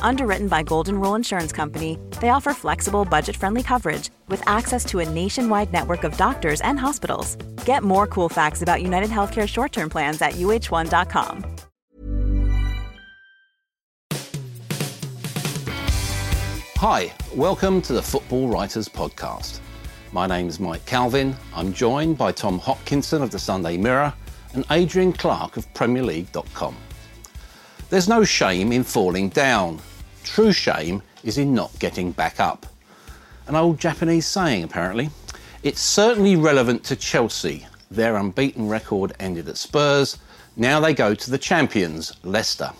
Underwritten by Golden Rule Insurance Company, they offer flexible, budget friendly coverage with access to a nationwide network of doctors and hospitals. Get more cool facts about United Healthcare short term plans at uh1.com. Hi, welcome to the Football Writers Podcast. My name is Mike Calvin. I'm joined by Tom Hopkinson of the Sunday Mirror and Adrian Clarke of PremierLeague.com. There's no shame in falling down. True shame is in not getting back up. An old Japanese saying, apparently. It's certainly relevant to Chelsea. Their unbeaten record ended at Spurs. Now they go to the champions, Leicester.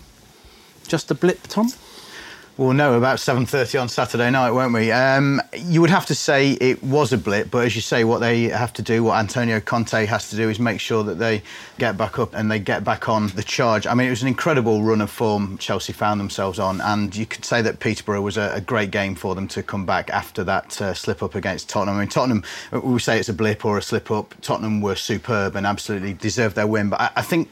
Just a blip, Tom? We'll know about 7.30 on Saturday night, won't we? Um, you would have to say it was a blip, but as you say, what they have to do, what Antonio Conte has to do is make sure that they get back up and they get back on the charge. I mean, it was an incredible run of form Chelsea found themselves on, and you could say that Peterborough was a, a great game for them to come back after that uh, slip up against Tottenham. I mean, Tottenham, we say it's a blip or a slip up. Tottenham were superb and absolutely deserved their win, but I, I think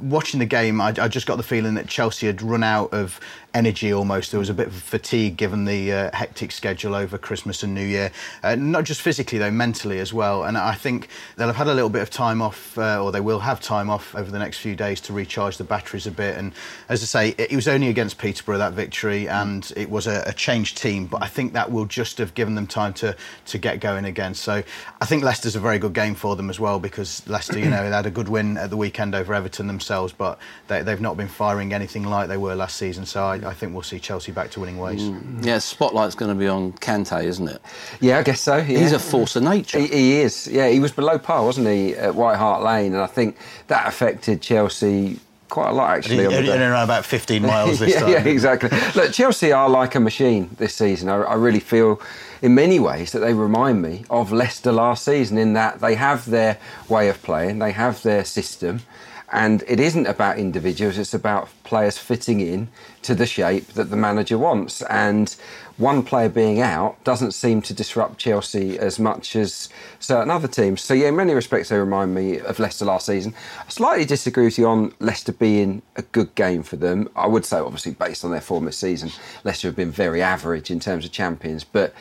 watching the game, I, I, just got the feeling that Chelsea had run out of energy almost. There was a bit of fatigue given the uh, hectic schedule over Christmas and New Year. Uh, not just physically, though, mentally as well. And I think they'll have had a little bit of time off, uh, or they will have time off over the next few days to recharge the batteries a bit. And as I say, it, it was only against Peterborough that victory, and it was a, a, changed team. But I think that will just have given them time to, to get going again. So I think Leicester's a very good game for them as well because Leicester, you know, they had a good win at the weekend over Everton themselves, but they, have not been firing anything like they were last season. So I, I think we'll see Chelsea back to winning ways. Mm. Yeah, spotlight's going to be on Kante, isn't it? Yeah, I guess so. Yeah. He's a force of nature. He, he, is. Yeah, he was below par, wasn't he, at White Hart Lane, and I think that affected Chelsea quite a lot actually. In, in, in around about 15 miles this yeah, time. Yeah, exactly. Look, Chelsea are like a machine this season. I, I, really feel, in many ways, that they remind me of Leicester last season in that they have their way of playing, they have their system, and it isn't about individuals, it's about players fitting in to the shape that the manager wants. And one player being out doesn't seem to disrupt Chelsea as much as certain other teams. So, yeah, in many respects, they remind me of Leicester last season. I slightly disagree with you on Leicester being a good game for them. I would say, obviously, based on their form this season, Leicester have been very average in terms of champions. But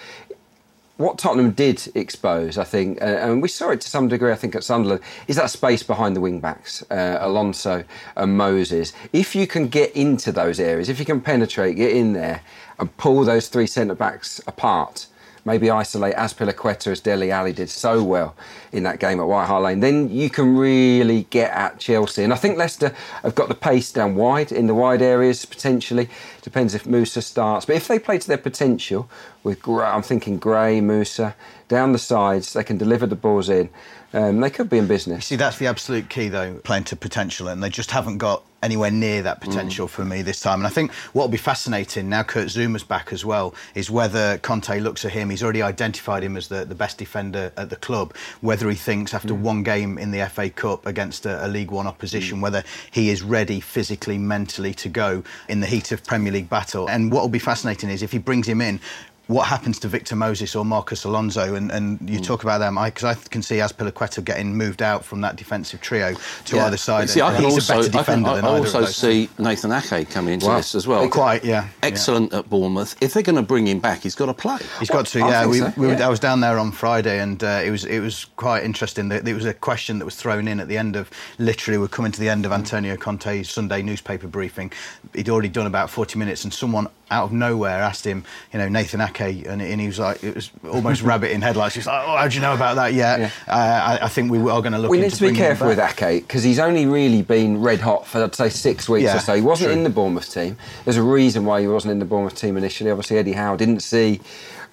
what Tottenham did expose, I think, uh, and we saw it to some degree, I think, at Sunderland, is that space behind the wing backs, uh, Alonso and Moses. If you can get into those areas, if you can penetrate, get in there, and pull those three centre backs apart, maybe isolate Azpilicueta as Dele Alli did so well in that game at White Hart Lane, then you can really get at Chelsea. And I think Leicester have got the pace down wide in the wide areas potentially. Depends if Musa starts, but if they play to their potential with I'm thinking Gray, Musa down the sides, they can deliver the balls in. Um, they could be in business. You see, that's the absolute key, though, playing to potential, and they just haven't got anywhere near that potential mm. for me this time. And I think what will be fascinating now, Kurt Zouma's back as well, is whether Conte looks at him. He's already identified him as the, the best defender at the club. Whether he thinks after mm. one game in the FA Cup against a, a League One opposition, mm. whether he is ready physically, mentally to go in the heat of Premier League battle. And what will be fascinating is if he brings him in what happens to Victor Moses or Marcos Alonso? And, and you mm. talk about them, because I, I, can see Azpilicueta getting moved out from that defensive trio to yeah. either side. See, I can He's also, a better defender I, can, I also see Nathan Ake coming into wow. this as well. Quite, yeah. Excellent yeah. at Bournemouth. If they're going to bring him back, he's got to play. He's got to, yeah. We, so. we yeah. I was down there on Friday, and uh, it was it was quite interesting. It was a question that was thrown in at the end of literally we're coming to the end of Antonio Conte's Sunday newspaper briefing. He'd already done about 40 minutes, and someone out of nowhere asked him, you know, Nathan Ake, and, and he was like, it was almost rabbit in headlights. He's like, oh, how do you know about that yet? Yeah. Uh, I, I think we are going to look. We into need to be careful with. Ake because he's only really been red hot for I'd say six weeks Yeah, or so. He wasn't true. in the Bournemouth team. There's a reason why he wasn't in the Bournemouth team initially. Obviously, Eddie Howe didn't see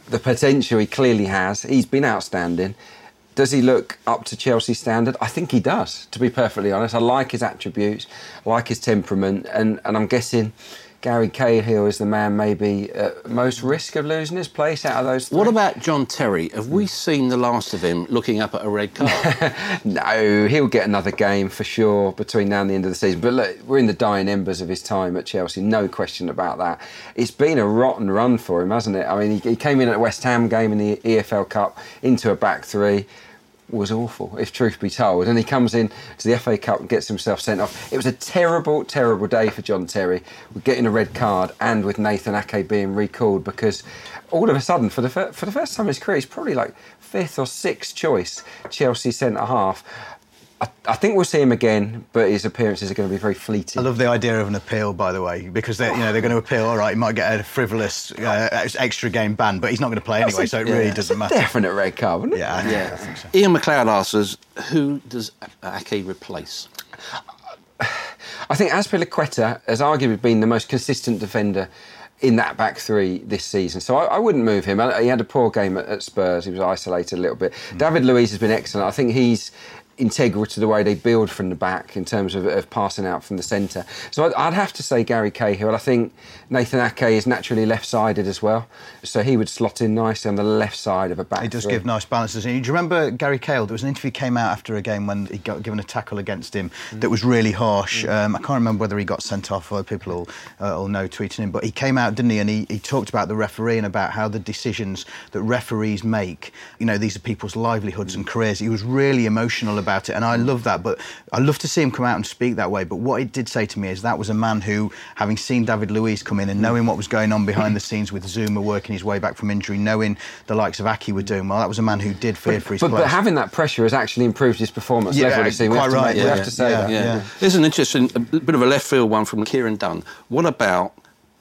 the potential he clearly has. He's been outstanding. Does he look up to Chelsea standard? I think he does. To be perfectly honest, I like his attributes, I like his temperament, and, and I'm guessing. Gary Cahill is the man maybe at most risk of losing his place out of those three. What about John Terry? Have we hmm. seen the last of him looking up at a red card? No, he'll get another game for sure between now and the end of the season. But look, we're in the dying embers of his time at Chelsea, no question about that. It's been a rotten run for him, hasn't it? I mean, he, he came in at a West Ham game in the EFL Cup into a back three. Was awful, if truth be told. And he comes in to the FA Cup and gets himself sent off. It was a terrible, terrible day for John Terry with getting a red card and with Nathan Ake being recalled because all of a sudden, for the, fir- for the first time in his career, he's probably like fifth or sixth choice Chelsea centre half. I, I think we'll see him again, but his appearances are going to be very fleeting. I love the idea of an appeal, by the way, because they, you know they're going to appeal. All right, he might get a frivolous uh, extra game ban, but he's not going to play anyway, so it really doesn't matter. Definite red card, wouldn't it? Yeah, I know, yeah. I think so. Ian McLeod asks us, who does Ake replace? I think Azpilicueta has arguably been the most consistent defender in that back three this season. So I, I wouldn't move him. I- He had a poor game at, at Spurs. He was isolated a little bit. David Luiz has been excellent. I think he's integral to the way they build from the back in terms of, of passing out from the centre. So I'd, I'd have to say Gary Cahill. I think Nathan Ake is naturally left-sided as well, so he would slot in nicely on the left side of a back. He does three. give nice balances. And do you remember Gary Cahill? There was an interview came out after a game when he got given a tackle against him that was really harsh. Um, I can't remember whether he got sent off or people will, uh, will know tweeting him. But he came out, didn't he? And he, he talked about the referee and about how the decisions that referees make, you know, these are people's livelihoods and careers. He was really emotional about it. And I mm. love that. But I love to see him come out and speak that way. But what it did say to me is that was a man who, having seen David Luiz come in and mm. knowing what was going on behind the scenes with Zouma working his way back from injury, knowing the likes of Ake were doing well, that was a man who did fear for his But, place. but having that pressure has actually improved his performance Yeah, level. You see, we quite have to, right, make- we have to say yeah, that. Yeah. Yeah. There's an interesting, a bit of a left field one from Kieran Dunn. What about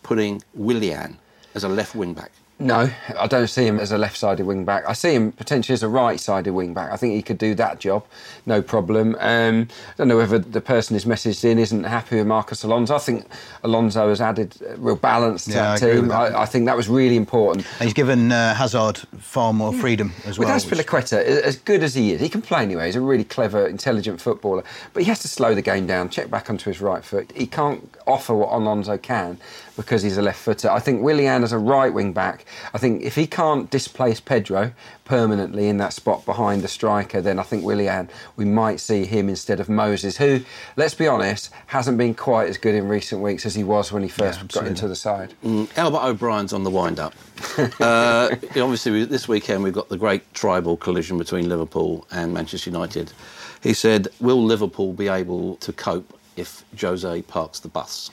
putting Willian as a left wing back? No, I don't see him as a left-sided wing back. I see him potentially as a right-sided wing back. I think he could do that job, no problem. Um, I don't know whether the person who's messaged in isn't happy with Marcos Alonso. I think Alonso has added real balance to Yeah, I that agree team. that. I, I think that was really important. And he's given uh, Hazard far more freedom as well. With well. Azpilicueta, as good as he is, he can play anyway. He's a really clever, intelligent footballer, but he has to slow the game down, check back onto his right foot. He can't offer what Alonso can because he's a left footer. I think Willian as a right wing back, I think if he can't displace Pedro permanently in that spot behind the striker, then I think Willian, we might see him instead of Moses, who, let's be honest, hasn't been quite as good in recent weeks as he was when he first got into the side. Mm, Albert O'Brien's on the wind up. uh, obviously, we- this weekend we've got the great tribal collision between Liverpool and Manchester United. He said, Will Liverpool be able to cope if Jose parks the bus?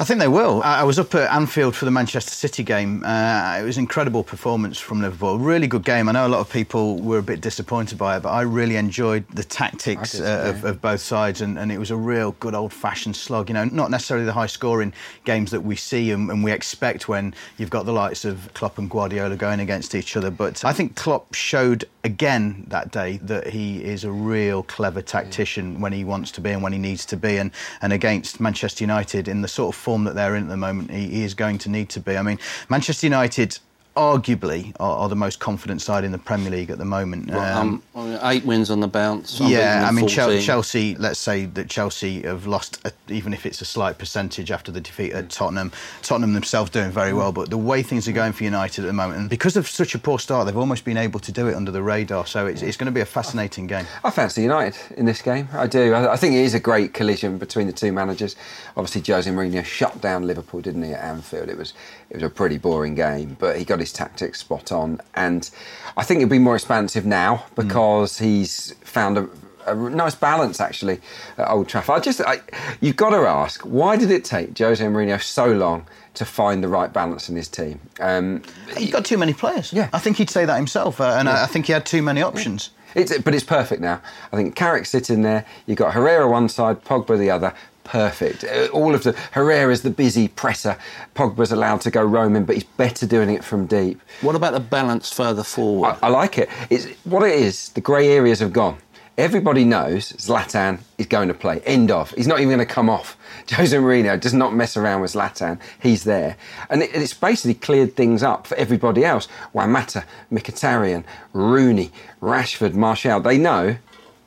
I think they will. I I was up at Anfield for the Manchester City game. Uh, it was an incredible performance from Liverpool. Really good game. I know a lot of people were a bit disappointed by it, but I really enjoyed the tactics did, uh, of, yeah. of both sides, and, and it was a real good old-fashioned slog. You know, not necessarily the high-scoring games that we see and, and we expect when you've got the likes of Klopp and Guardiola going against each other. But I think Klopp showed again that day that he is a real clever tactician when he wants to be and when he needs to be. And, and against Manchester United, in the sort of form that they're in at the moment, he, he is going to need to be. I mean, Manchester United arguably are, are the most confident side in the Premier League at the moment. Um, I mean, eight wins on the bounce. yeah, I mean, unbeaten in Chel- 14. Chelsea, let's say that Chelsea have lost, a, even if it's a slight percentage after the defeat at Tottenham. Tottenham themselves doing very well, but the way things are going for United at the moment, and because of such a poor start, they've almost been able to do it under the radar. So it's, it's going to be a fascinating game. I fancy United in this game. I do. I, I think it is a great collision between the two managers. Obviously, Jose Mourinho shut down Liverpool, didn't he, at Anfield? It was it was a pretty boring game, but he got his tactics spot on, and I think it'll be more expansive now because he's found a. A nice balance actually at Old Trafford. I just, I, you've got to ask, why did it take Jose Mourinho so long to find the right balance in his team? Um, He's got too many players. Yeah. I think he'd say that himself, uh, and I, I think he had too many options. It's, but it's perfect now. I think Carrick's sitting there. You've got Herrera one side, Pogba the other. Perfect. Uh, All of the Herrera's the busy presser. Pogba's allowed to go roaming, but he's better doing it from deep. What about the balance further forward? I, I like it. It's what it is. The grey areas have gone. Everybody knows Zlatan is going to play. End of. He's not even going to come off. Jose Mourinho does not mess around with Zlatan. He's there, and it, it's basically cleared things up for everybody else. Juan Mata, Mkhitaryan, Rooney, Rashford, Martial. They know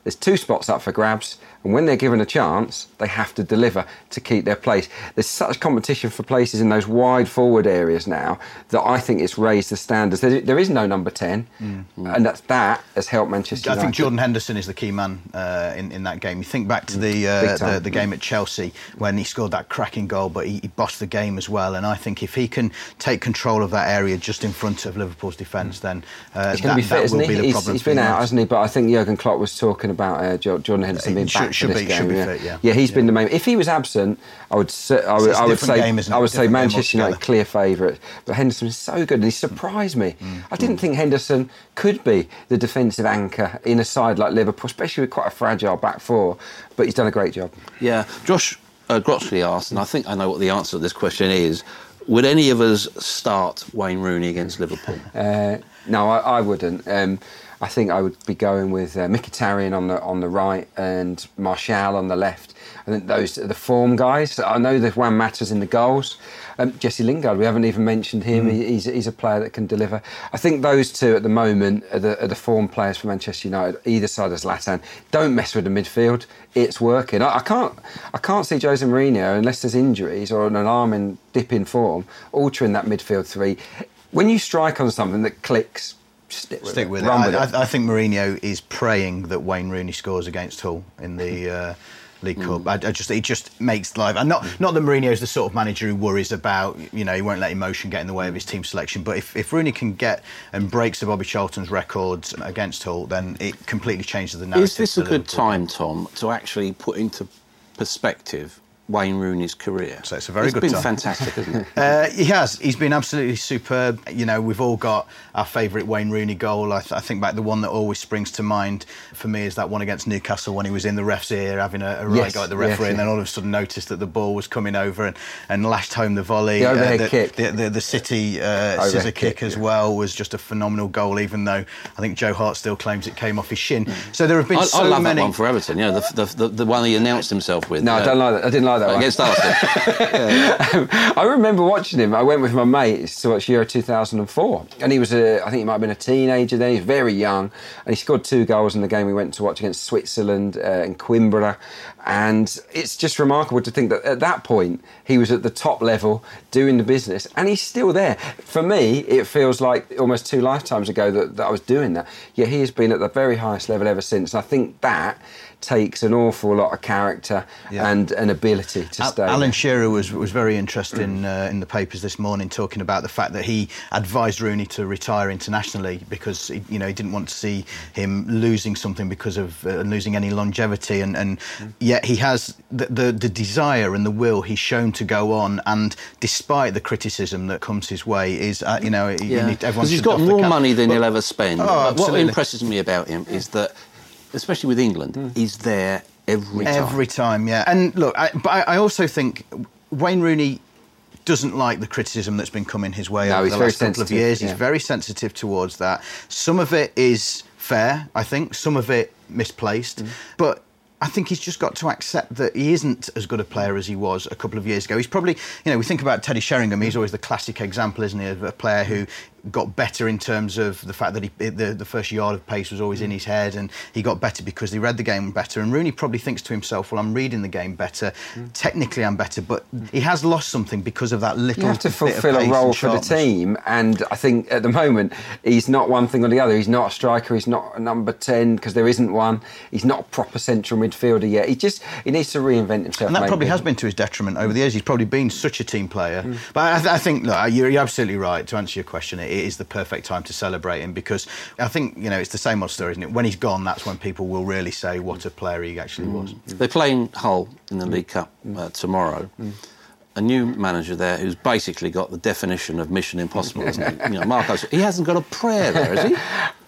there's two spots up for grabs, and when they're given a chance, they have to deliver to keep their place. There's such competition for places in those wide forward areas now that I think it's raised the standards. There, there is no number 10, and that's, that has helped Manchester United. I think Jordan Henderson is the key man uh, in, in that game. You think back to the, uh, the the game at Chelsea when he scored that cracking goal, but he, he bossed the game as well. And I think if he can take control of that area just in front of Liverpool's defence, then uh, that, going to be that fit, isn't will he? be the He's, problem. he's been out, hasn't he? But I think Jurgen Klopp was talking about uh, Jordan Henderson being should- back should be- game. should be yeah. fit, yeah. yeah, he's been the main. If he was absent, I would say, I would, I would say game. I would say Manchester United clear favourite. But Henderson is so good, and he surprised me. Mm, I didn't think Henderson could be the defensive anchor in a side like Liverpool, especially with quite a fragile back four. But he's done a great job. Yeah, Josh uh, Grotchley asked, and I think I know what the answer to this question is. Would any of us start Wayne Rooney against Liverpool? Uh, no, I, I wouldn't. Um, I think I would be going with uh, Mkhitaryan on the on the right and Martial on the left. I think those are the form guys. I know that Juan Mata's in the goals. Um, Jesse Lingard, we haven't even mentioned him. He, he's, he's a player that can deliver. I think those two at the moment are the, are the form players for Manchester United. Either side of Zlatan. Don't mess with the midfield. It's working. I, I can't I can't see Jose Mourinho unless there's injuries or an alarming dip in form altering that midfield three. When you strike on something that clicks, stick with Stick it. with it. I, with it. I, I think Mourinho is praying that Wayne Rooney scores against Hull in the uh, League Cup. I, I just it just makes life. And not not that Mourinho is the sort of manager who worries about you know he won't let emotion get in the way of his team selection. But if, if Rooney can get and breaks the Bobby Charlton's records against Hull, then it completely changes the narrative. Is this a good time, Tom, to actually put into perspective Wayne Rooney's career? So it's a very It's good been time. fantastic, hasn't it? Uh, he has. He's been absolutely superb. You know, we've all got our favourite Wayne Rooney goal. I, th- I think back the one that always springs to mind for me is that one against Newcastle when he was in the ref's ear having a, a right Yes, go at the yes, referee, and then all of a sudden noticed that the ball was coming over and, and lashed home the volley. The overhead the, kick. The, the, the City uh, scissor kick, kick, as yeah. well was just a phenomenal goal. Even though I think Joe Hart still claims it came off his shin. So there have been I, so I love many. that one for Everton. You know, the, the, the, the one he announced himself with. No, I uh, don't like that. I didn't like Against Arsenal. I remember watching him. I went with my mates to watch Euro 2004, and he was a, I think he might have been a teenager then. He was very young, and he scored two goals in the game we went to watch against Switzerland uh, in Coimbra. And it's just remarkable to think that at that point he was at the top level doing the business, and he's still there. For me, it feels like almost two lifetimes ago that, that I was doing that. Yet he has been at the very highest level ever since. And I think that takes an awful lot of character Yeah. and an ability to Al- stay. Alan. Shearer was was very interested in uh, in the papers this morning, talking about the fact that he advised Rooney to retire internationally because he, you know he didn't want to see him losing something because of uh, losing any longevity, and, and yet he has the, the the desire and the will he's shown to go on, and despite the criticism that comes his way, is uh, you know he- you need, everyone because he's should got more money than But- he'll ever spend. Oh, what impresses me about him is that, especially with England, he's there every time. Every time, yeah. And look, I, but I, I also think Wayne Rooney doesn't like the criticism that's been coming his way No, over the last couple of years. yeah. He's very sensitive towards that. Some of it is fair, I think. Some of it misplaced, Mm. but. I think he's just got to accept that he isn't as good a player as he was a couple of years ago. He's probably, you know, we think about Teddy Sheringham. He's always the classic example, isn't he, of a player who got better in terms of the fact that he, the, the first yard of pace was always in mm. his head, and he got better because he read the game better. And Rooney probably thinks to himself, "Well, I'm reading the game better. Mm. Technically, I'm better, but mm. he has lost something because of that little." You have to fulfil a role for the team, and I think at the moment he's not one thing or the other. He's not a striker. He's not a number ten because there isn't one. He's not a proper central midfielder yet. He just he needs to reinvent himself. And that probably has been to his detriment over the years. He's probably been such a team player. Mm. But I, th- I think, look, you're, you're absolutely right. To answer your question, it is the perfect time to celebrate him because I think, you know, it's the same old story, isn't it? When he's gone, that's when people will really say what a player he actually Mm. was. They're playing Hull in the League Cup uh, tomorrow. A new manager there who's basically got the definition of Mission Impossible, isn't he? You know, Marcos, he hasn't got a prayer there, has he?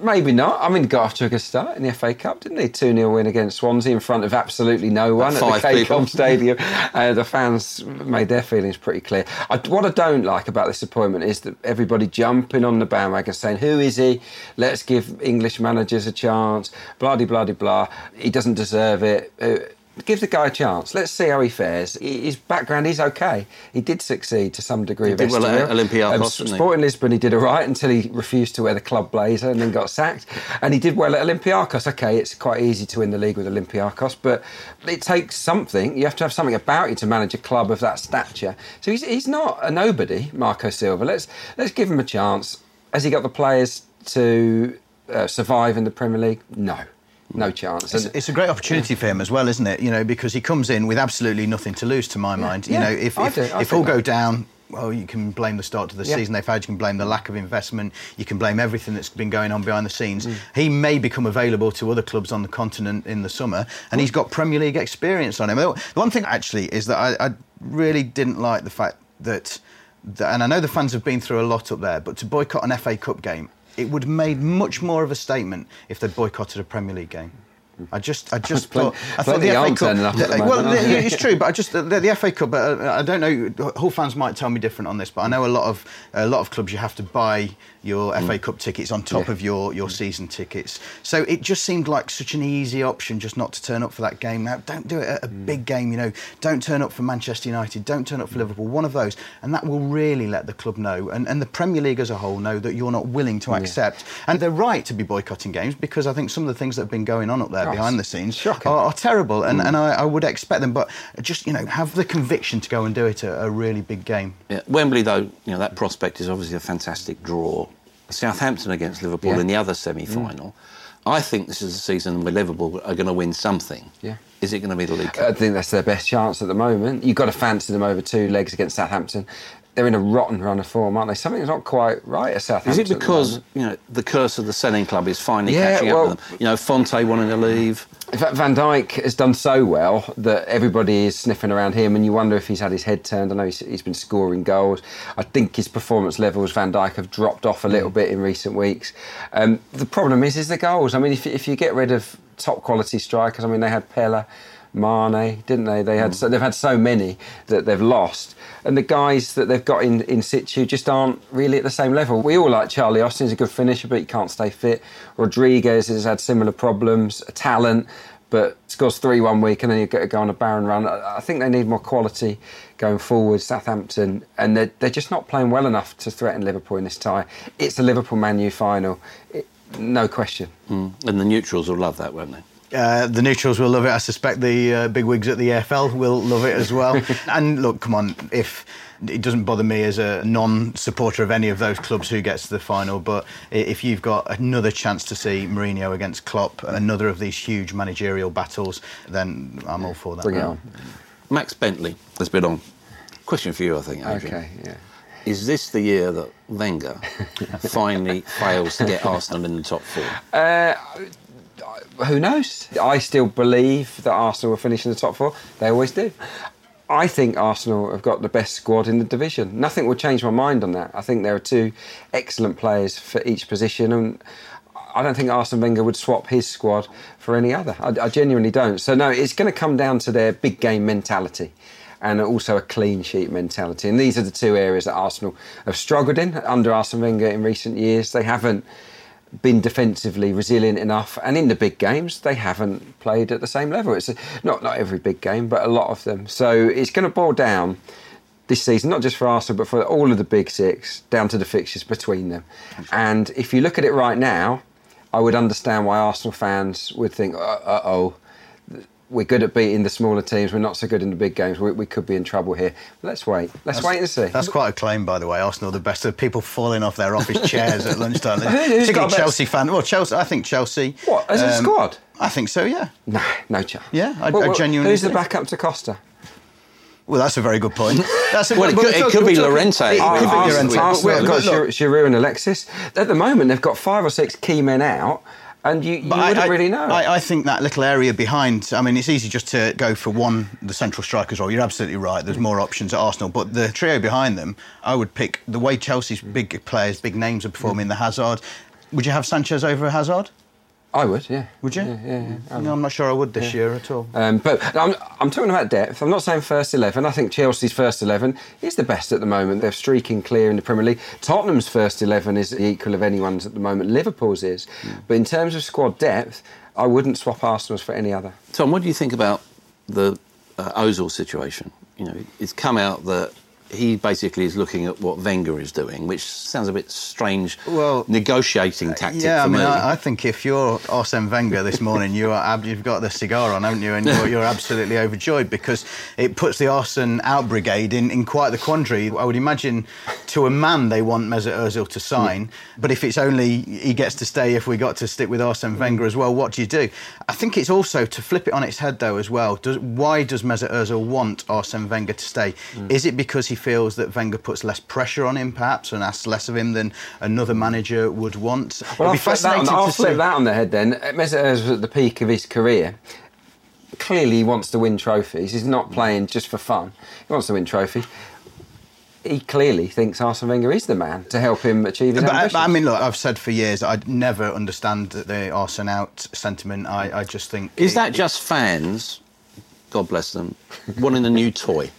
Maybe not. I mean, got off to a good start in the FA Cup, didn't they? 2 0 win against Swansea in front of absolutely no one About at the. KCOM Stadium. Uh, the fans made their feelings pretty clear. I, what I don't like about this appointment is that everybody jumping on the bandwagon saying, Who is he? Let's give English managers a chance. Blah, de, blah, de, blah. He doesn't deserve it. Uh, Give the guy a chance. Let's see how he fares. His background is okay. He did succeed to some degree. He did well at. Olympiacos, Um, he? Sporting Lisbon, he did all right until he refused to wear the club blazer and then got sacked. And he did well at Olympiacos. Okay, it's quite easy to win the league with Olympiacos, but it takes something. You have to have something about you to manage a club of that stature. So he's, he's not a nobody, Marco Silva. Let's let's give him a chance. Has he got the players to uh, survive in the Premier League? No, no chance. It's, it's a great opportunity for him as well, isn't it? You know, because he comes in with absolutely nothing to lose, to my mind. You yeah, know, if I if, do, if all go down, well, you can blame the start to the Yeah. season they've had. You can blame the lack of investment. You can blame everything that's been going on behind the scenes. Mm. He may become available to other clubs on the continent in the summer, and he's got Premier League experience on him. The one thing actually is that I, I really didn't like the fact that, that, and I know the fans have been through a lot up there, but to boycott an FA Cup game. It would have made much more of a statement if they'd boycotted a Premier League game. I just, I just thought, I thought the FA Cup. turning up at the well, moment, the- it's true, but I just the, the FA Cup. Uh, I don't know. Hull fans might tell me different on this, but I know a lot of a lot of clubs you have to buy your FA Cup tickets on top Mm. Yeah. of your your season tickets. So it just seemed like such an easy option just not to turn up for that game. Now, don't do it at a Mm. big game. You know, don't turn up for Manchester United. Don't turn up for Liverpool. One of those, and that will really let the club know, and, and the Premier League as a whole know that you're not willing to accept. And they're right to be boycotting games because I think some of the things that have been going on up there Oh, behind the scenes are, are terrible, and, and I, I would expect them, but just you know, have the conviction to go and do it at a really big game. Yeah. Wembley, though, you know that prospect is obviously a fantastic draw. Southampton against Liverpool Yeah. in the other semi-final. Mm. I think this is a season where Liverpool are going to win something. Yeah. Is it going to be the League Cup? I think that's their best chance at the moment. You've got to fancy them over two legs against Southampton. They're in a rotten run of form, aren't they? Something's not quite right at Southampton. Is it because you know the curse of the selling club is finally Yeah, catching well- up with them? You know, Fonte wanting to leave. In fact, Van Dijk has done so well that everybody is sniffing around him, and you wonder if he's had his head turned. I know he's, he's been scoring goals. I think his performance levels, Van Dijk, have dropped off a little bit in recent weeks. Um, the problem is, is the goals. I mean, if, if you get rid of top quality strikers, I mean, they had Pelle, Mane, didn't they? They had mm. so, they've had so many that they've lost, and the guys that they've got in, in situ just aren't really at the same level. We all like Charlie Austin's a good finisher, but he can't stay fit. Rodriguez has had similar problems, talent, but scores three one week and then you get to go on a barren run. I I think they need more quality going forward. Southampton, and they're, they're just not playing well enough to threaten Liverpool in this tie. It's a Liverpool Man U final, it, no question. Mm. And the neutrals will love that, won't they? Uh, the neutrals will love it. I suspect the uh, big wigs at the EFL will love it as well. and look, come on, if it doesn't bother me as a non-supporter of any of those clubs who gets to the final, but if you've got another chance to see Mourinho against Klopp, another of these huge managerial battles, then I'm all for that. Bring it on. Max Bentley has been on. Question for you, I think, Adrian. Okay, yeah. Is this the year that Wenger finally fails to get Arsenal in the top four? Who knows? I still believe that Arsenal will finish in the top four. They always do. I think Arsenal have got the best squad in the division. Nothing will change my mind on that. I think there are two excellent players for each position, and I don't think Arsene Wenger would swap his squad for any other. I, I genuinely don't. So no, it's going to come down to their big game mentality. And also a clean sheet mentality. And these are the two areas that Arsenal have struggled in under Arsene Wenger in recent years. They haven't been defensively resilient enough, and in the big games they haven't played at the same level. It's not not every big game, but a lot of them. So it's going to boil down this season, not just for Arsenal, but for all of the big six, down to the fixtures between them. And if you look at it right now, I would understand why Arsenal fans would think, uh oh. We're good at beating the smaller teams. We're not so good in the big games. We, we could be in trouble here. Let's wait. Let's wait and see. That's quite a claim, by the way. Arsenal the best. Of people falling off their office chairs at lunchtime. Who's Particularly best? Chelsea fan. Well, Chelsea. I think Chelsea. What, as a um, squad? I think so. Yeah. No, no chance. Yeah, I- I genuinely Who's the think- backup to Costa? Well, that's a very good point. That's a, Well, it could- it could be we're. It could be Arsenal- Llorente. Arsenal- Well, We've got look, Giroud Giroud and Alexis. At the moment, they've got five or six key men out, and you, you But wouldn't I, really know. I, I think that little area behind. I mean, it's easy just to go for one, the central strikers role. You're absolutely right. There's more options at Arsenal, but the trio behind them, I would pick the way Chelsea's big players, big names are performing. The Hazard. Would you have Sanchez over Hazard? I would, yeah. Would you? Yeah, yeah. yeah. No, I'm not sure I would this year at all. Um, but I'm, I'm talking about depth. I'm not saying first 11. I think Chelsea's first 11 is the best at the moment. They're streaking clear in the Premier League. Tottenham's first 11 is the equal of anyone's at the moment. Liverpool's is. Hmm. But in terms of squad depth, I wouldn't swap Arsenal's for any other. Tom, what do you think about the uh, Ozil situation? You know, it's come out that he basically is looking at what Wenger is doing, which sounds a bit strange. Well, negotiating uh, tactic Yeah, for I mean, me. I, I think if you're Arsene Wenger this morning, you are ab- you've got the cigar on, haven't you? And you're, you're absolutely overjoyed because it puts the Arsene out brigade in, in quite the quandary. I would imagine to a man they want Mesut Ozil to sign, but if it's only he gets to stay if we got to stick with Arsene Wenger as well, what do you do? I think it's also to flip it on its head though as well. Does, why does Mesut Ozil want Arsene Wenger to stay? Mm. Is it because he feels that Wenger puts less pressure on him perhaps and asks less of him than another manager would want? Well, I'll It'd flip, that on, fascinating I'll to flip that on the head then. Mesut Ozil at the peak of his career. Clearly, he wants to win trophies. He's not playing just for fun. He wants to win trophies. He clearly thinks Arsene Wenger is the man to help him achieve his But, uh, I- ambitions. but I mean, look, I've said for years I'd never understand the Arsene out sentiment. I, I just think is it- that just fans, God bless them, wanting a new toy?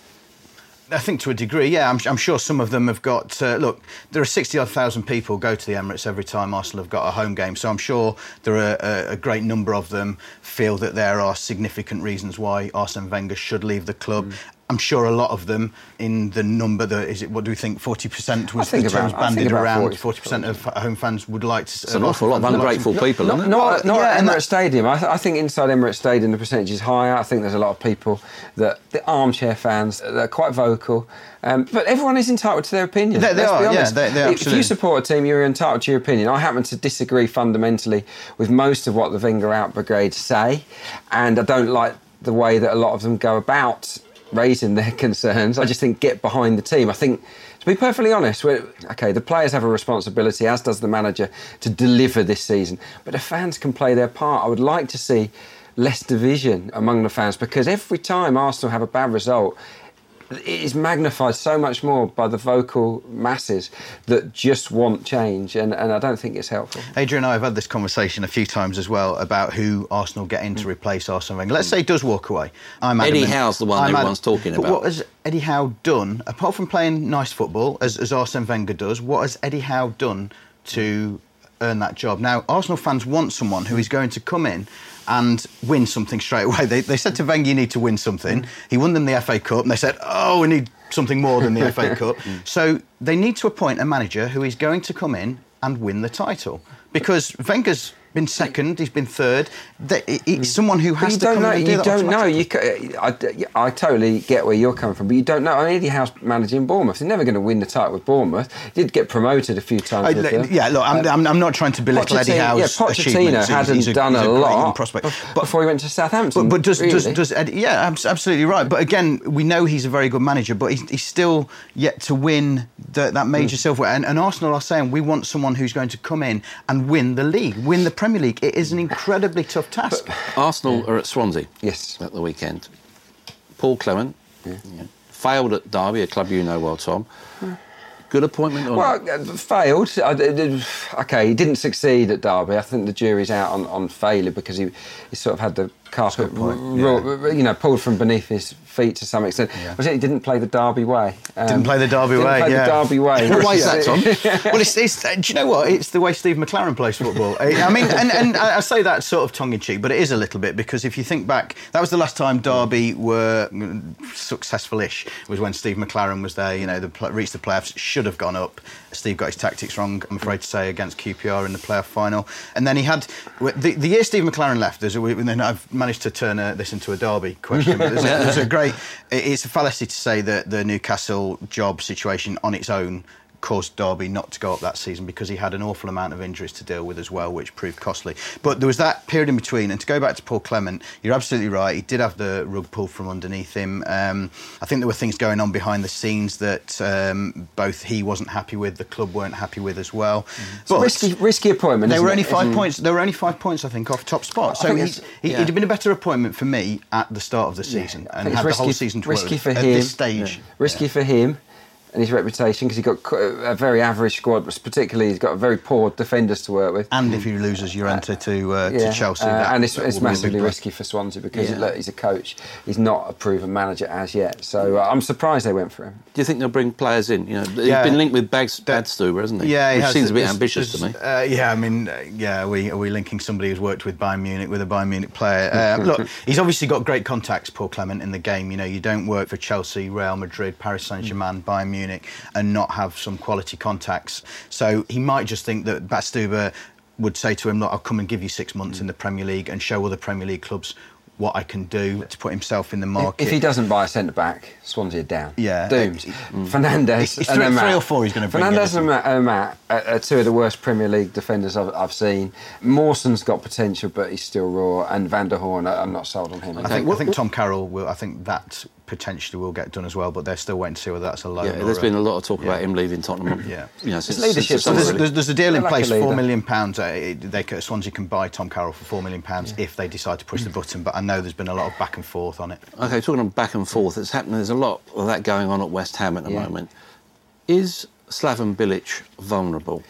I think to a degree, yeah. I'm, I'm sure some of them have got. Uh, look, there are 60 odd thousand people go to the Emirates every time Arsenal have got a home game. So I'm sure there are a, a great number of them feel that there are significant reasons why Arsene Wenger should leave the club. Mm. I'm sure a lot of them in the number that is it. What do we think? 40% was the terms about- I bandied around. 40, 40% of home fans would like to. It's an awful lot of ungrateful people, isn't it? Not, not Yeah, at Emirates Stadium. I, th- I think inside Emirates Stadium the percentage is higher. I think there's a lot of people that the armchair fans that are quite vocal. Um, but everyone is entitled to their opinion. They- they let's be are, yeah, honest. they- they if you support a team, you're entitled to your opinion. I happen to disagree fundamentally with most of what the Wenger out brigade say, and I don't like the way that a lot of them go about raising their concerns. I just think get behind the team. I think. To be perfectly honest, okay, the players have a responsibility, as does the manager, to deliver this season. But the fans can play their part. I would like to see less division among the fans because every time Arsenal have a bad result, it is magnified so much more by the vocal masses that just want change, and, and I don't think it's helpful. Adrian and I have had this conversation a few times as well about who Arsenal get in to mm. replace Arsene Wenger. Let's say he does walk away. I'm Eddie adamant- Howe's the one I'm everyone's talking but about. What has Eddie Howe done, apart from playing nice football, as, as Arsene Wenger does, what has Eddie Howe done to earn that job? Now, Arsenal fans want someone who is going to come in and win something straight away. They, they said to Wenger, you need to win something. He won them the FA Cup, and they said, oh, we need something more than the FA Cup. So they need to appoint a manager who is going to come in and win the title. Because Wenger's been second, he's been third. It's someone who has to come know. in and do You that don't know. You, ca- I, I totally get where you're coming from, but you don't know. I mean, Eddie Howe's managing Bournemouth. He's never going to win the title with Bournemouth. He did get promoted a few times. I- yeah, look, I'm, I'm, I'm not trying to belittle Eddie Pochettino- Howe's yeah, Pochettino achievements. He's- hadn't he's a, done a, a lot prospect. bef- before he went to Southampton. But, but does, does, really. does Eddie, yeah, absolutely right. But again, we know he's a very good manager, but he's, he's still yet to win the, that major Hmm. silverware. And, and Arsenal are saying we want someone who's going to come in and win the league, win the Premier League. It is an incredibly tough task. Arsenal are at Swansea. Yes. At the weekend. Paul Clement yeah, failed at Derby, a club you know well, Tom. Good appointment or not? Well, uh, failed. I d- d- okay, he didn't succeed at Derby. I think the jury's out on, on failure because he, he sort of had the carpet, point, ro- you know, pulled from beneath his feet to some extent. Yeah. Was it he didn't play the Derby way? Um, Didn't play the Derby didn't way. Play yeah. the Derby way. Is that, Tom? well, it's, it's, uh, do you know what? It's the way Steve McClaren plays football. I mean, and, and I say that sort of tongue in cheek, but it is a little bit because if you think back, that was the last time Derby were mm, successful-ish. Was when Steve McClaren was there. You know, the pl- reached the playoffs, should have gone up. Steve got his tactics wrong, I'm afraid to say, against QPR in the playoff final. And then he had the, the year Steve McClaren left. There's a, and then I've managed to turn uh this into a Derby question. But there's, a, there's a great. It's a fallacy to say that the Newcastle job situation on its own caused Derby not to go up that season because he had an awful amount of injuries to deal with as well, which proved costly. But there was that period in between. And to go back to Paul Clement, you're absolutely right. He did have the rug pulled from underneath him. Um, I think there were things going on behind the scenes that um, both he wasn't happy with, the club weren't happy with as well. It's a risky, risky appointment. They were it? only 5 Isn't- points. There were only five points, I think, off top spot. So he, yeah. it'd have been a better appointment for me at the start of the season I and had it's the whole season to risky with. for at him. this stage. Risky for him. And his reputation because he's got a very average squad, but particularly he's got very poor defenders to work with. And if he loses Llorente to, uh, yeah. to Chelsea, uh, and it's, it's massively risky for Swansea because yeah. look, he's a coach. He's not a proven manager as yet, so uh, I'm surprised they went for him. Do you think they'll bring players in? You know, he's yeah. been linked with Bags, Badstuber, hasn't he? Yeah, he which seems a bit ambitious to me. Uh, yeah, I mean, uh, yeah, are we are we linking somebody who's worked with Bayern Munich with a Bayern Munich player? Uh, look, he's obviously got great contacts, Paul Clement, in the game. You know, you don't work for Chelsea, Real Madrid, Paris Saint Germain, mm. Bayern Munich, and not have some quality contacts. So he might just think that Badstuber would say to him, "Look, I'll come and give you six months in the Premier League and show other Premier League clubs what I can do to put himself in the market. If, he doesn't buy a centre back, Swansea are down. Yeah, doomed. Fernandes it's, and three, three or four. He's going to bring. Fernandes and Matt, Matt are, two of the worst Premier League defenders I've, I've, seen. Mawson's got potential, but he's still raw. And Van der Hoorn, I'm not sold on him. I think, I think Tom Carroll will. I think that potentially will get done as well, but they're still waiting to see whether that's a loan. Yeah, there's been a lot of talk yeah. about him leaving Tottenham. yeah, you know, since, leadership. so there's, there's, there's, a deal in place, four million pounds. Uh, they Swansea can buy Tom Carroll for four million pounds yeah. if they decide to push the button. But I know there's been a lot of back and forth on it. Okay, talking of back and forth, it's happening. There's a lot of that going on at West Ham at the yeah. moment. Is Slaven Bilic vulnerable?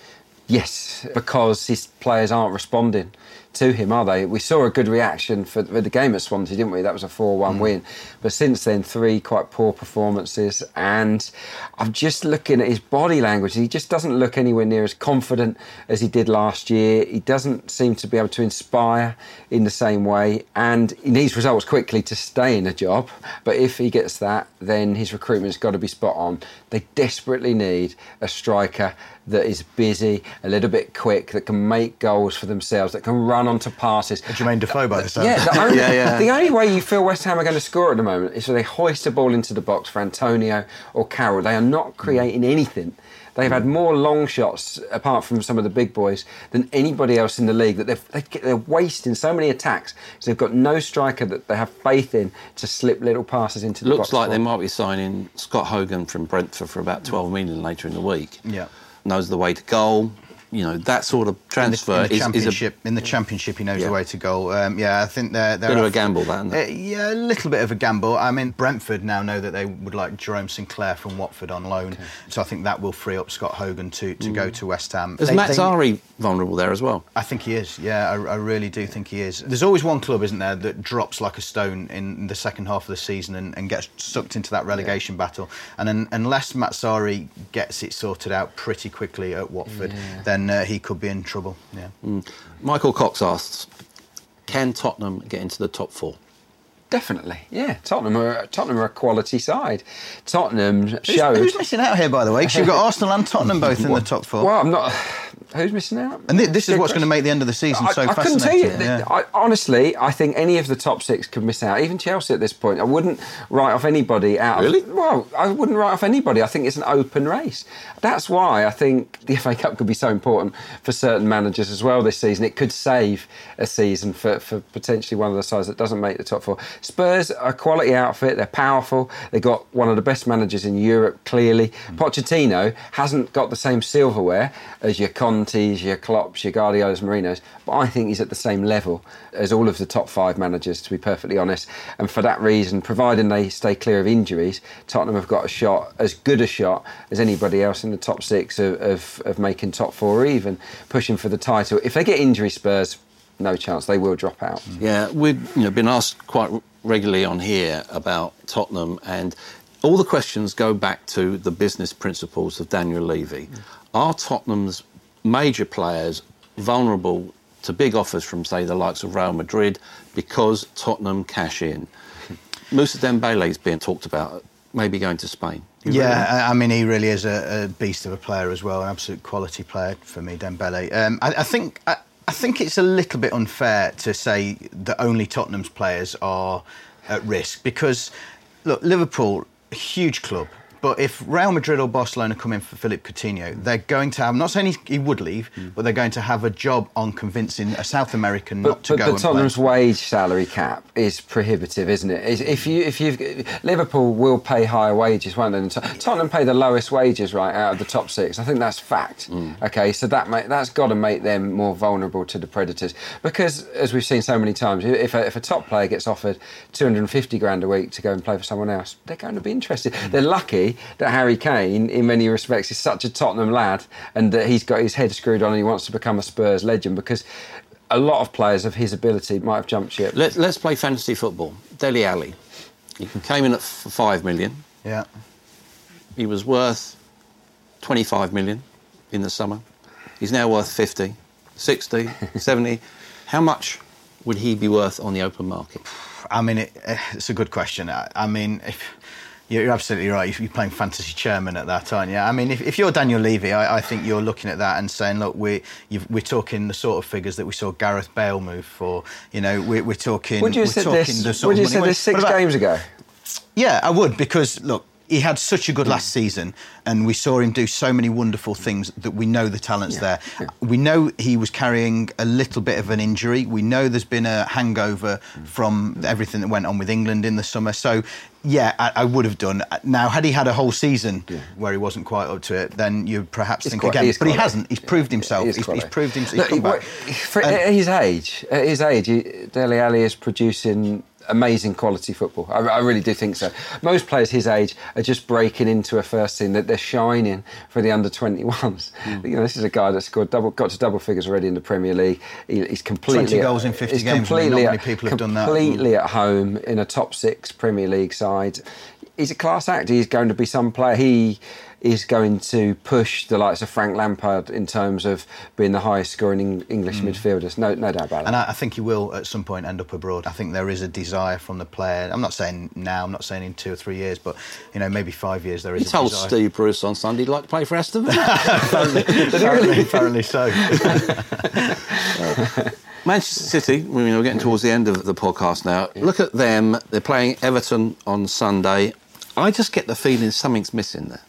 Yes, because his players aren't responding to him, are they? We saw a good reaction for, the game at Swansea, didn't we? That was a 4 1 mm. win. But since then, three quite poor performances. And I'm just looking at his body language. He just doesn't look anywhere near as confident as he did last year. He doesn't seem to be able to inspire in the same way. And he needs results quickly to stay in a job. But if he gets that, then his recruitment's got to be spot on. They desperately need a striker that is busy, a little bit quick, that can make goals for themselves, that can run onto passes. Jermaine Defoe by the sound. Yeah, the only, yeah, yeah. the only way you feel West Ham are going to score at the moment is if they hoist a ball into the box for Antonio or Carroll. They are not creating anything. They've had more long shots, apart from some of the big boys, than anybody else in the league. That they're, they're wasting so many attacks. So they've got no striker that they have faith in to slip little passes into the box. Looks box. like they might be signing Scott Hogan from Brentford for about 12 million later in the week. Yeah knows the way to goal. You know that sort of transfer in the, in the is, championship. Is a, in the championship, he knows yeah. the way to goal. Um, yeah, I think they're, they're bit of a gamble, that. Uh, yeah, a little bit of a gamble. I mean, Brentford now know that they would like Jerome Sinclair from Watford on loan, okay. so I think that will free up Scott Hogan to, to mm. go to West Ham. Is Mazzarri vulnerable there as well? I think he is. Yeah, I, I, really do think he is. There's always one club, isn't there, that drops like a stone in the second half of the season and, and gets sucked into that relegation yeah. battle. And un, unless Mazzarri gets it sorted out pretty quickly at Watford, yeah. then uh, he could be in trouble. Yeah. Mm. Michael Cox asks, can Tottenham get into the top four? Definitely, yeah. Tottenham are Tottenham are a quality side. Tottenham showed. Who's, who's missing out here, by the way? Because you've got Arsenal and Tottenham both in the top four. Well, I'm not. Who's missing out? And th- this is what's going to make the end of the season so I, I couldn't tell you. Yeah. I, honestly, I think any of the top six could miss out. Even Chelsea at this point. I wouldn't write off anybody out. Really? Of, well, I wouldn't write off anybody. I think it's an open race. That's why I think the FA Cup could be so important for certain managers as well this season. It could save a season for, for potentially one of the sides that doesn't make the top four. Spurs are a quality outfit. They're powerful. They've got one of the best managers in Europe, clearly. Mm. Pochettino hasn't got the same silverware as your Contes, your Klopps, your Guardiolas, Mourinhos, but I think he's at the same level as all of the top five managers, to be perfectly honest. And for that reason, providing they stay clear of injuries, Tottenham have got a shot, as good a shot as anybody else in the top six of, of, of making top four or even pushing for the title. If they get injury Spurs, no chance. They will drop out. Yeah, we've you know, been asked quite regularly on here about Tottenham, and all the questions go back to the business principles of Daniel Levy. Mm. Are Tottenham's major players vulnerable to big offers from, say, the likes of Real Madrid because Tottenham cash in. Moussa Dembele is being talked about, maybe going to Spain. yeah, really? I mean, he really is a, a, beast of a player as well, an absolute quality player for me, Dembele. Um, I, I, think. I, I think it's a little bit unfair to say that only Tottenham's players are at risk because, look, Liverpool, a huge club, but if Real Madrid or Barcelona come in for Philippe Coutinho, they're going to have, I'm not saying he, he would leave, mm. but they're going to have a job on convincing a South American but, not to but go. But Tottenham's wage salary cap is prohibitive, isn't it? If you if you Liverpool will pay higher wages, won't they? Tottenham pay the lowest wages right out of the top six. I think that's fact. Mm. Okay, so that may, that's got to make them more vulnerable to the predators because, as we've seen so many times, if a, if a top player gets offered 250 grand a week to go and play for someone else, they're going to be interested. Mm. They're lucky me that Harry Kane, in many respects, is such a Tottenham lad and that he's got his head screwed on and he wants to become a Spurs legend because a lot of players of his ability might have jumped ship. Let, us play fantasy football. Dele Alli. He came in at f- 5 million. Yeah. He was worth 25 million in the summer. He's now worth 50, 60, 70. How much would he be worth on the open market? I mean, it, eh, it's a good question. I, I mean, if, you're absolutely right. You're playing fantasy chairman at that, aren't you? I mean, if, if you're Daniel Levy, I, I, think you're looking at that and saying, look, we, we're talking the sort of figures that we saw Gareth Bale move for. You know, we're, we're talking. Would you have said this? Would you said this six about, games ago? Yeah, I would because look, he had such a good last mm. season, and we saw him do so many wonderful mm. things that we know the talent's yeah. there. We know he was carrying a little bit of an injury. We know there's been a hangover mm. from everything that went on with England in the summer. So, yeah, I, I would have done. Now, had he had a whole season yeah. where he wasn't quite up to it, then you'd perhaps think quite, again. But he hasn't. He's proved himself. He's, he's, proved himself. Look, for, at his age, at his age, Dele Alli is producing amazing quality football. I, I, really do think so. Most players his age are just breaking into a first team that they're shining for the under 21s. Mm. You know, this is a guy that scored double, got to double figures already in the Premier League. He, he's completely 20 goals in 50 games. Completely, not many people have done that. Completely at home in a top six Premier League side. He's a class act. He's going to be some player. He is going to push the likes of Frank Lampard in terms of being the highest scoring English mm. midfielders. No, no doubt about it. And I, I think he will at some point end up abroad. I think there is a desire from the player. I'm not saying now. I'm not saying in two or three years, but you know maybe five years. There is. He told desire. Steve Bruce on Sunday he'd like to play for Aston Villa. apparently, apparently, apparently so. Manchester City, we're getting towards the end of the podcast now. Look at them. They're playing Everton on Sunday. I just get the feeling something's missing there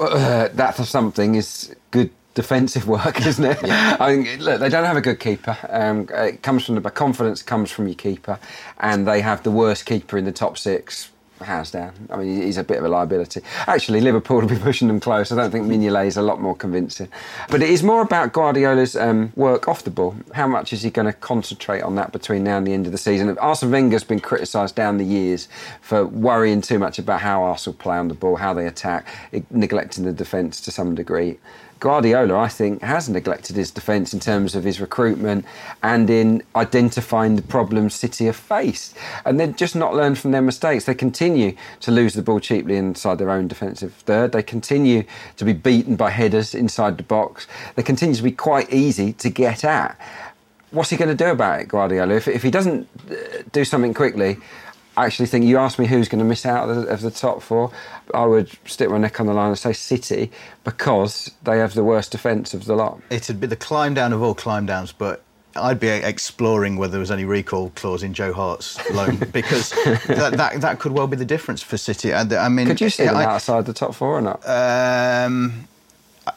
uh, that for something is good defensive work, isn't it? Yeah. I mean, look, they don't have a good keeper. Um, it comes from the confidence comes from your keeper, and they have the worst keeper in the top six hands down. I mean, he's a bit of a liability. Actually, Liverpool will be pushing them close. I don't think Mignolet is a lot more convincing. But it is more about Guardiola's um, work off the ball. How much is he going to concentrate on that between now and the end of the season? Arsene Wenger's been criticised down the years for worrying too much about how Arsenal play on the ball, how they attack, neglecting the defence to some degree. Guardiola, I think, has neglected his defence in terms of his recruitment and in identifying the problems City have faced. And they've just not learned from their mistakes. They continue to lose the ball cheaply inside their own defensive third. They continue to be beaten by headers inside the box. They continue to be quite easy to get at. What's he going to do about it, Guardiola? If, if he doesn't uh, do something quickly, actually think you asked me who's going to miss out of the, of the, top four. I would stick my neck on the line and say City because they have the worst defence of the lot. It'd be the climb down of all climb downs, but I'd be exploring whether there was any recall clause in Joe Hart's loan because that, that, that could well be the difference for City. I, I mean, could you see them I, outside the top four or not? Um,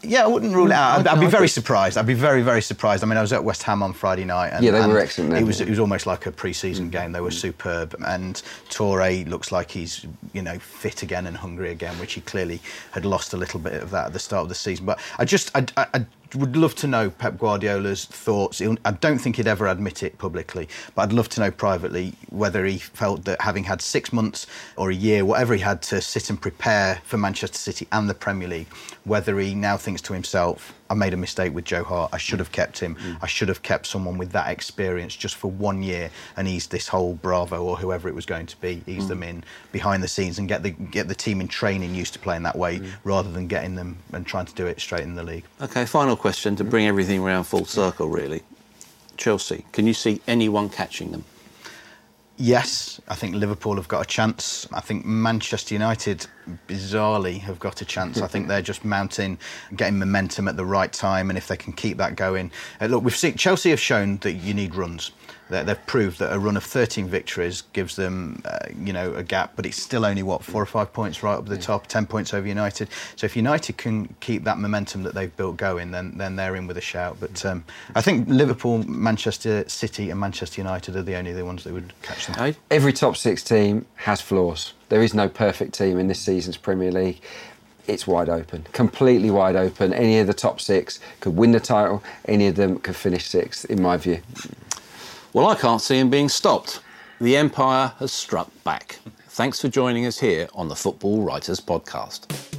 yeah, I wouldn't rule it out. I'd, I'd, be very surprised. I'd be very, very surprised. I mean, I was at West Ham on Friday night. And, yeah, they were excellent. It was, it was almost like a pre-season mm. game. They were mm. superb. And Touré looks like he's, you know, fit again and hungry again, which he clearly had lost a little bit of that at the start of the season. But I just, I, I, would love to know Pep Guardiola's thoughts. I don't think he'd ever admit it publicly, but I'd love to know privately whether he felt that having had six months or a year, whatever he had to sit and prepare for Manchester City and the Premier League, whether he now thinks to himself, I made a mistake with Joe Hart. I should have kept him. Mm. I should have kept someone with that experience just for one year and ease this whole Bravo or whoever it was going to be, ease mm. them in behind the scenes and get the get the team in training used to playing that way mm. rather than getting them and trying to do it straight in the league. Okay, final question to bring everything around full circle, really. Chelsea, can you see anyone catching them? Yes, I think Liverpool have got a chance. I think Manchester United, bizarrely, have got a chance. I think they're just mounting, getting momentum at the right time, and if they can keep that going, uh, look, we've seen Chelsea have shown that you need runs they've proved that a run of 13 victories gives them, uh, you know, a gap, but it's still only what four or five points right up the top, 10 points over United. So if United can keep that momentum that they've built going, then then they're in with a shout. But um, I think Liverpool, Manchester City, and Manchester United are the only the ones that would catch them. Every top six team has flaws. There is no perfect team in this season's Premier League it's wide open, completely wide open. Any of the top six could win the title, any of them could finish sixth, in my view. Well, I can't see him being stopped. The Empire has struck back. Thanks for joining us here on the Football Writers Podcast.